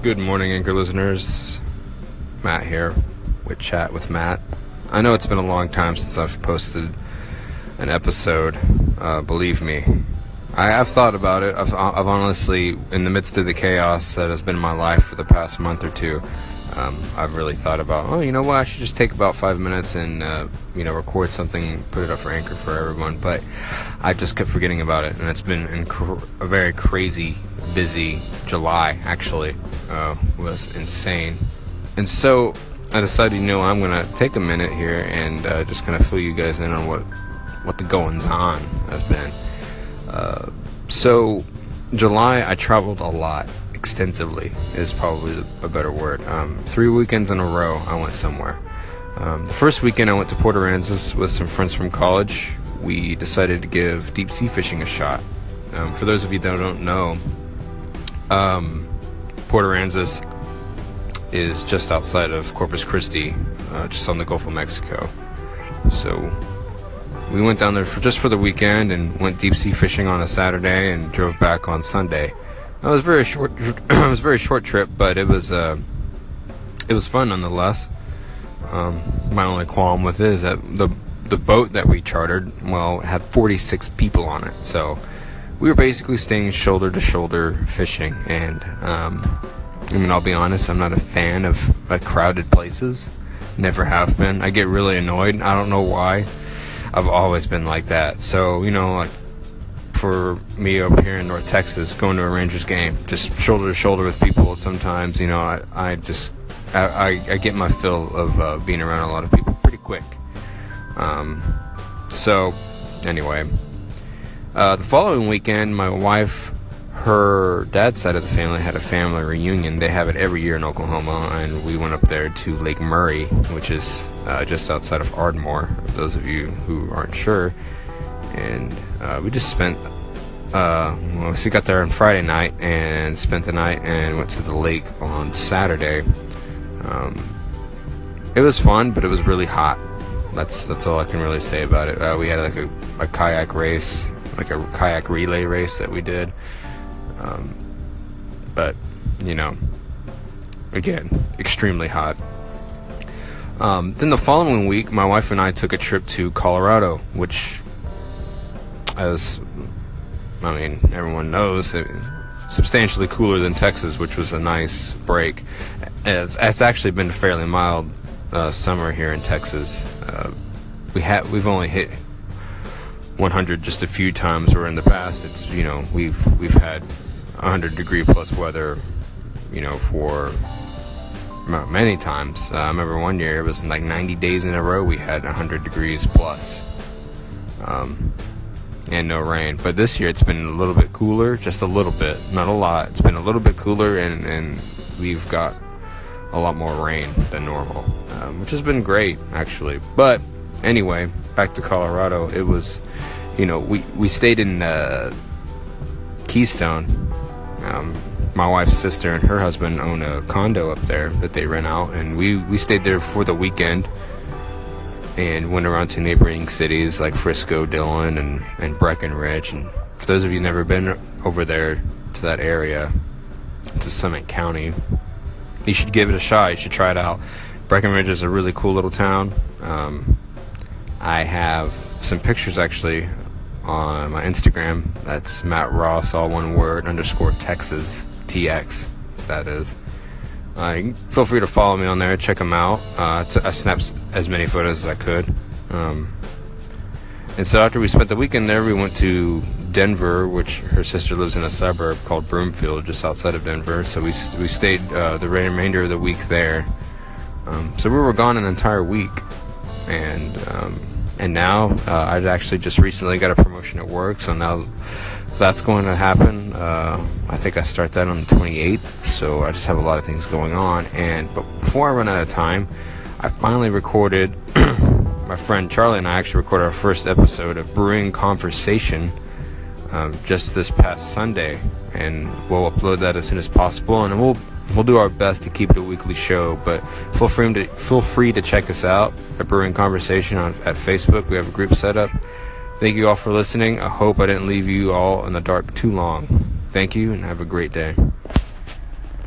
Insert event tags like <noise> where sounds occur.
Good morning, Anchor listeners. Matt here with Chat with Matt. I know it's been a long time since I've posted an episode. Uh, believe me, I have thought about it. I've, I've, honestly, in the midst of the chaos that has been my life for the past month or two, um, I've really thought about, oh, you know what? I should just take about five minutes and uh, you know record something, put it up for Anchor for everyone. But I just kept forgetting about it, and it's been inc- a very crazy, busy July. Actually, uh, was insane, and so I decided, you know, I'm gonna take a minute here and uh, just kind of fill you guys in on what what the goings on has been. Uh, so, July, I traveled a lot, extensively is probably a better word. Um, three weekends in a row, I went somewhere. Um, the first weekend, I went to Port Aransas with some friends from college. We decided to give deep sea fishing a shot. Um, for those of you that don't know, um, Port Aransas is just outside of Corpus Christi, uh, just on the Gulf of Mexico. So we went down there for just for the weekend and went deep sea fishing on a Saturday and drove back on Sunday. It was very short. <clears throat> it was a very short trip, but it was uh, it was fun nonetheless. Um, my only qualm with it is that the the boat that we chartered, well, had 46 people on it, so we were basically staying shoulder to shoulder fishing. And um, I mean, I'll be honest, I'm not a fan of crowded places. Never have been. I get really annoyed. I don't know why. I've always been like that. So, you know, like for me up here in North Texas, going to a Rangers game, just shoulder to shoulder with people. Sometimes, you know, I, I just I, I, I get my fill of uh, being around a lot of people pretty quick. Um, so, anyway, uh, the following weekend, my wife, her dad's side of the family had a family reunion. They have it every year in Oklahoma, and we went up there to Lake Murray, which is uh, just outside of Ardmore. For those of you who aren't sure, and uh, we just spent. Uh, well, we got there on Friday night and spent the night and went to the lake on Saturday. Um, it was fun, but it was really hot. That's that's all I can really say about it. Uh, we had like a, a, kayak race, like a kayak relay race that we did. Um, but you know, again, extremely hot. Um, then the following week, my wife and I took a trip to Colorado, which as I mean, everyone knows, it, substantially cooler than Texas, which was a nice break. It's, it's actually been a fairly mild uh, summer here in Texas. Uh, we had we've only hit 100 just a few times. Where in the past, it's you know we've we've had 100 degree plus weather, you know for many times. Uh, I remember one year it was like 90 days in a row we had 100 degrees plus. Um, and no rain. But this year it's been a little bit cooler, just a little bit, not a lot. It's been a little bit cooler, and, and we've got a lot more rain than normal, um, which has been great actually. But anyway, back to Colorado. It was, you know, we we stayed in uh, Keystone. Um, my wife's sister and her husband own a condo up there that they rent out, and we we stayed there for the weekend and went around to neighboring cities like Frisco, Dillon, and, and Breckenridge. And for those of you never been over there to that area, to Summit County, you should give it a shot. You should try it out. Breckenridge is a really cool little town. Um, I have some pictures actually on my Instagram. That's Matt Ross, all one word, underscore Texas, TX, that is. Uh, feel free to follow me on there. Check them out. Uh, snapped as many photos as I could. Um, and so after we spent the weekend there, we went to Denver, which her sister lives in a suburb called Broomfield, just outside of Denver. So we we stayed uh, the remainder of the week there. Um, so we were gone an entire week, and um, and now uh, I've actually just recently got a promotion at work. So now that's going to happen. Uh, I think I start that on the 28th, so I just have a lot of things going on. And but before I run out of time, I finally recorded. <clears throat> my friend Charlie and I actually recorded our first episode of Brewing Conversation um, just this past Sunday, and we'll upload that as soon as possible. And we'll we'll do our best to keep it a weekly show. But feel free to feel free to check us out at Brewing Conversation on at Facebook. We have a group set up. Thank you all for listening. I hope I didn't leave you all in the dark too long. Thank you and have a great day.